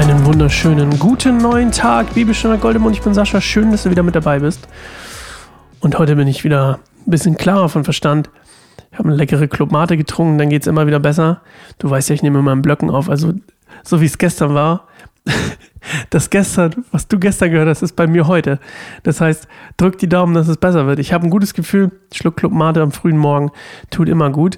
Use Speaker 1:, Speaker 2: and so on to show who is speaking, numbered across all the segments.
Speaker 1: Einen wunderschönen guten neuen Tag, Bibelstunde Goldemund. Ich bin Sascha. Schön, dass du wieder mit dabei bist. Und heute bin ich wieder ein bisschen klarer von Verstand. Ich habe eine leckere Clubmate getrunken, dann geht es immer wieder besser. Du weißt ja, ich nehme immer einen Blöcken auf. Also, so wie es gestern war, das gestern, was du gestern gehört hast, ist bei mir heute. Das heißt, drück die Daumen, dass es besser wird. Ich habe ein gutes Gefühl. Schluck Club Mate am frühen Morgen tut immer gut.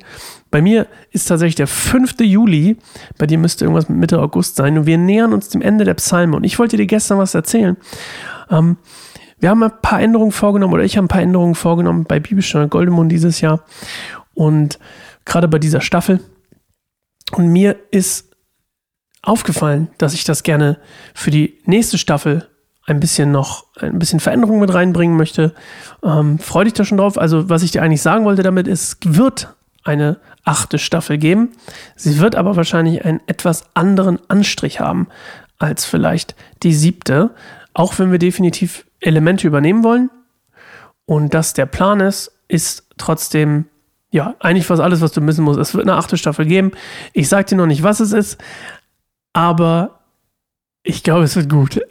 Speaker 1: Bei mir ist tatsächlich der 5. Juli. Bei dir müsste irgendwas mit Mitte August sein. Und wir nähern uns dem Ende der Psalme. Und ich wollte dir gestern was erzählen. Ähm, wir haben ein paar Änderungen vorgenommen, oder ich habe ein paar Änderungen vorgenommen bei Bibelstunde Goldemund dieses Jahr. Und gerade bei dieser Staffel. Und mir ist aufgefallen, dass ich das gerne für die nächste Staffel ein bisschen noch, ein bisschen Veränderung mit reinbringen möchte. Ähm, Freue dich da schon drauf. Also, was ich dir eigentlich sagen wollte damit es wird eine achte Staffel geben. Sie wird aber wahrscheinlich einen etwas anderen Anstrich haben als vielleicht die siebte. Auch wenn wir definitiv Elemente übernehmen wollen. Und dass der Plan ist, ist trotzdem ja, eigentlich fast alles, was du wissen musst. Es wird eine achte Staffel geben. Ich sage dir noch nicht, was es ist, aber ich glaube, es wird gut.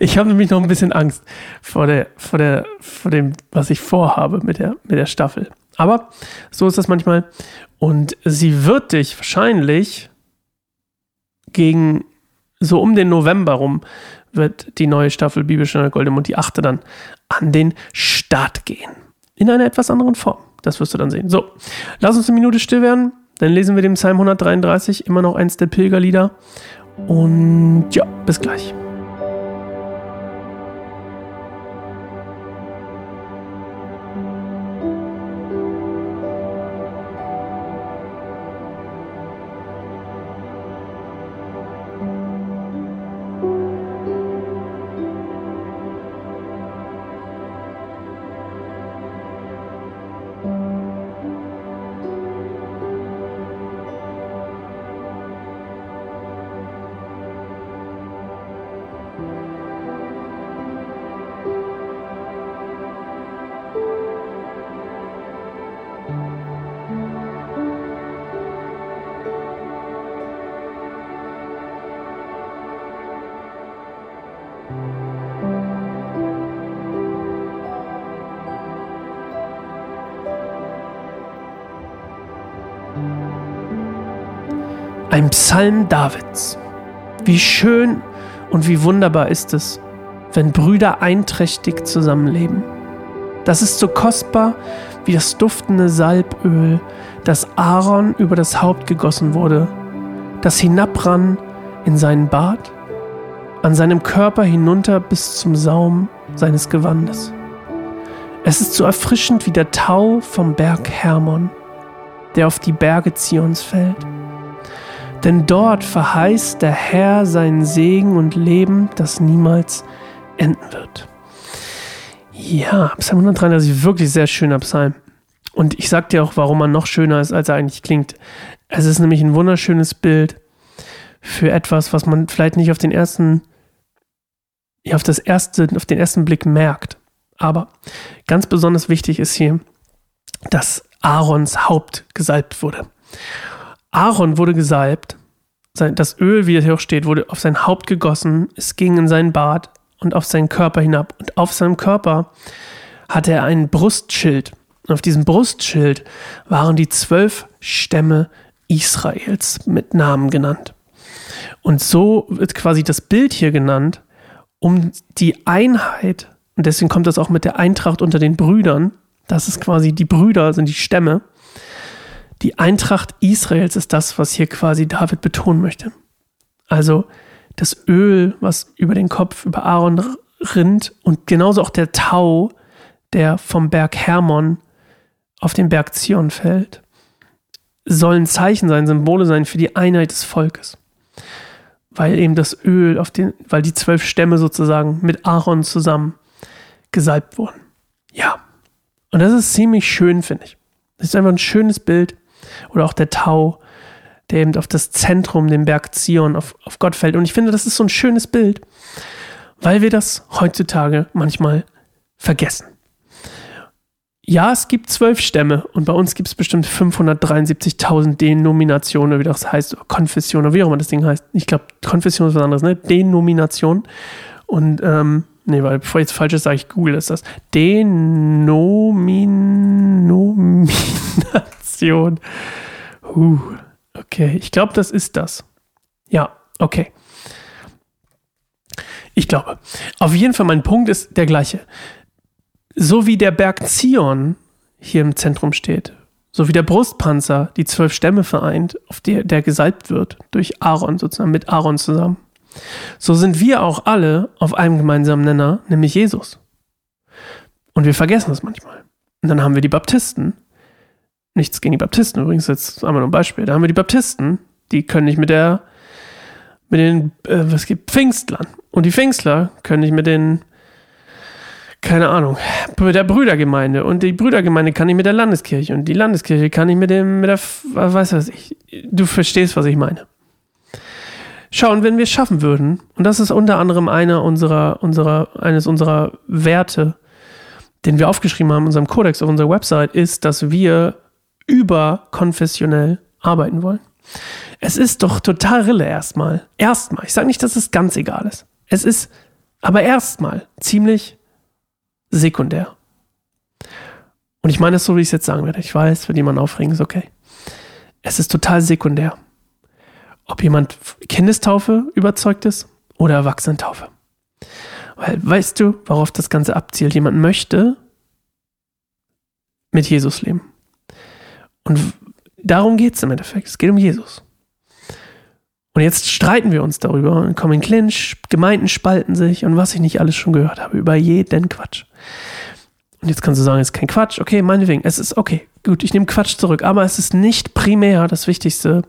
Speaker 1: Ich habe nämlich noch ein bisschen Angst vor der, vor der, vor dem, was ich vorhabe mit der, mit der Staffel. Aber so ist das manchmal. Und sie wird dich wahrscheinlich gegen so um den November rum wird die neue Staffel Bibelstunde Goldemund, die achte dann, an den Start gehen. In einer etwas anderen Form. Das wirst du dann sehen. So, lass uns eine Minute still werden. Dann lesen wir den Psalm 133, immer noch eins der Pilgerlieder. Und ja, bis gleich. Ein Psalm Davids. Wie schön und wie wunderbar ist es, wenn Brüder einträchtig zusammenleben. Das ist so kostbar wie das duftende Salböl, das Aaron über das Haupt gegossen wurde, das hinabrann in seinen Bart, an seinem Körper hinunter bis zum Saum seines Gewandes. Es ist so erfrischend wie der Tau vom Berg Hermon, der auf die Berge Zions fällt. Denn dort verheißt der Herr seinen Segen und Leben, das niemals enden wird. Ja, Psalm 133, wirklich sehr schöner Psalm. Und ich sag dir auch, warum er noch schöner ist, als er eigentlich klingt. Es ist nämlich ein wunderschönes Bild für etwas, was man vielleicht nicht auf den ersten, ja, auf das erste, auf den ersten Blick merkt. Aber ganz besonders wichtig ist hier, dass Aarons Haupt gesalbt wurde. Aaron wurde gesalbt, das Öl, wie es hier auch steht, wurde auf sein Haupt gegossen, es ging in seinen Bart und auf seinen Körper hinab. Und auf seinem Körper hatte er ein Brustschild. Und auf diesem Brustschild waren die zwölf Stämme Israels mit Namen genannt. Und so wird quasi das Bild hier genannt, um die Einheit, und deswegen kommt das auch mit der Eintracht unter den Brüdern, das ist quasi die Brüder, sind die Stämme, die Eintracht Israels ist das, was hier quasi David betonen möchte. Also das Öl, was über den Kopf, über Aaron rinnt und genauso auch der Tau, der vom Berg Hermon auf den Berg Zion fällt, sollen Zeichen sein, Symbole sein für die Einheit des Volkes. Weil eben das Öl auf den, weil die zwölf Stämme sozusagen mit Aaron zusammen gesalbt wurden. Ja. Und das ist ziemlich schön, finde ich. Das ist einfach ein schönes Bild oder auch der Tau, der eben auf das Zentrum, den Berg Zion, auf, auf Gott fällt. Und ich finde, das ist so ein schönes Bild, weil wir das heutzutage manchmal vergessen. ja, es gibt zwölf Stämme und bei uns gibt es bestimmt 573.000 Denominationen, wie das heißt, Konfessionen, wie auch immer das Ding heißt. Ich glaube, Konfession ist was anderes, ne? Denomination. Und, ähm, nee, weil bevor ich jetzt falsch sage ich, Google ist das. Denomination. Uh, okay, ich glaube, das ist das. Ja, okay. Ich glaube. Auf jeden Fall, mein Punkt ist der gleiche so wie der Berg Zion hier im Zentrum steht, so wie der Brustpanzer die zwölf Stämme vereint, auf der der gesalbt wird, durch Aaron sozusagen, mit Aaron zusammen, so sind wir auch alle auf einem gemeinsamen Nenner, nämlich Jesus. Und wir vergessen das manchmal. Und dann haben wir die Baptisten. Nichts gegen die Baptisten übrigens, jetzt einmal nur ein Beispiel. Da haben wir die Baptisten, die können nicht mit der, mit den, äh, was gibt, Pfingstlern. Und die Pfingstler können nicht mit den keine Ahnung, mit der Brüdergemeinde und die Brüdergemeinde kann ich mit der Landeskirche und die Landeskirche kann ich mit dem, mit der, weiß was ich, du verstehst, was ich meine. Schauen, wenn wir es schaffen würden, und das ist unter anderem einer unserer, unserer, eines unserer Werte, den wir aufgeschrieben haben in unserem Kodex auf unserer Website, ist, dass wir überkonfessionell arbeiten wollen. Es ist doch total Rille erstmal. Erstmal. Ich sage nicht, dass es ganz egal ist. Es ist aber erstmal ziemlich sekundär. Und ich meine es so, wie ich es jetzt sagen werde. Ich weiß, wird jemand aufregen, ist okay. Es ist total sekundär. Ob jemand Kindestaufe überzeugt ist oder Erwachsenentaufe. Weil, weißt du, worauf das Ganze abzielt? Jemand möchte mit Jesus leben. Und darum geht es im Endeffekt. Es geht um Jesus. Und jetzt streiten wir uns darüber und kommen in Clinch, Gemeinden spalten sich und was ich nicht alles schon gehört habe, über jeden Quatsch. Und jetzt kannst du sagen, es ist kein Quatsch. Okay, meinetwegen, es ist okay. Gut, ich nehme Quatsch zurück. Aber es ist nicht primär das Wichtigste,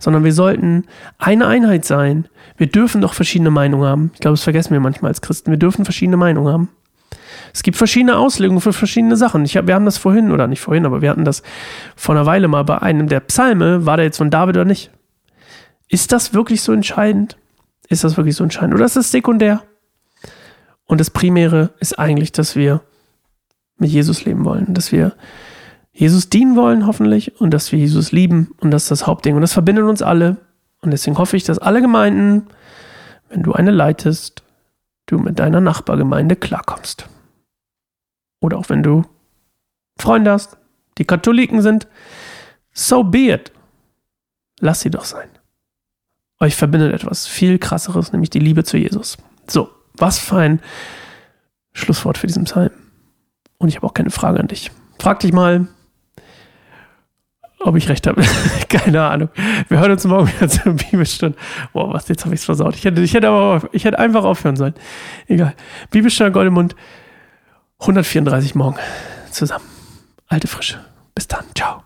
Speaker 1: sondern wir sollten eine Einheit sein. Wir dürfen doch verschiedene Meinungen haben. Ich glaube, das vergessen wir manchmal als Christen. Wir dürfen verschiedene Meinungen haben. Es gibt verschiedene Auslegungen für verschiedene Sachen. Ich hab, wir haben das vorhin, oder nicht vorhin, aber wir hatten das vor einer Weile mal bei einem der Psalme. War der jetzt von David oder nicht? Ist das wirklich so entscheidend? Ist das wirklich so entscheidend? Oder ist das sekundär? Und das Primäre ist eigentlich, dass wir mit Jesus leben wollen, dass wir Jesus dienen wollen, hoffentlich, und dass wir Jesus lieben. Und das ist das Hauptding. Und das verbindet uns alle. Und deswegen hoffe ich, dass alle Gemeinden, wenn du eine leitest, du mit deiner Nachbargemeinde klarkommst. Oder auch wenn du Freunde hast, die Katholiken sind, so be it. Lass sie doch sein. Euch verbindet etwas viel krasseres, nämlich die Liebe zu Jesus. So, was für ein Schlusswort für diesen Psalm. Und ich habe auch keine Frage an dich. Frag dich mal, ob ich recht habe. keine Ahnung. Wir hören uns morgen wieder zur Bibelstunde. Boah, was, jetzt habe ich es versaut. Ich hätte, ich, hätte aber, ich hätte einfach aufhören sollen. Egal. Bibelstunde Goldemund, 134 morgen zusammen. Alte Frische. Bis dann. Ciao.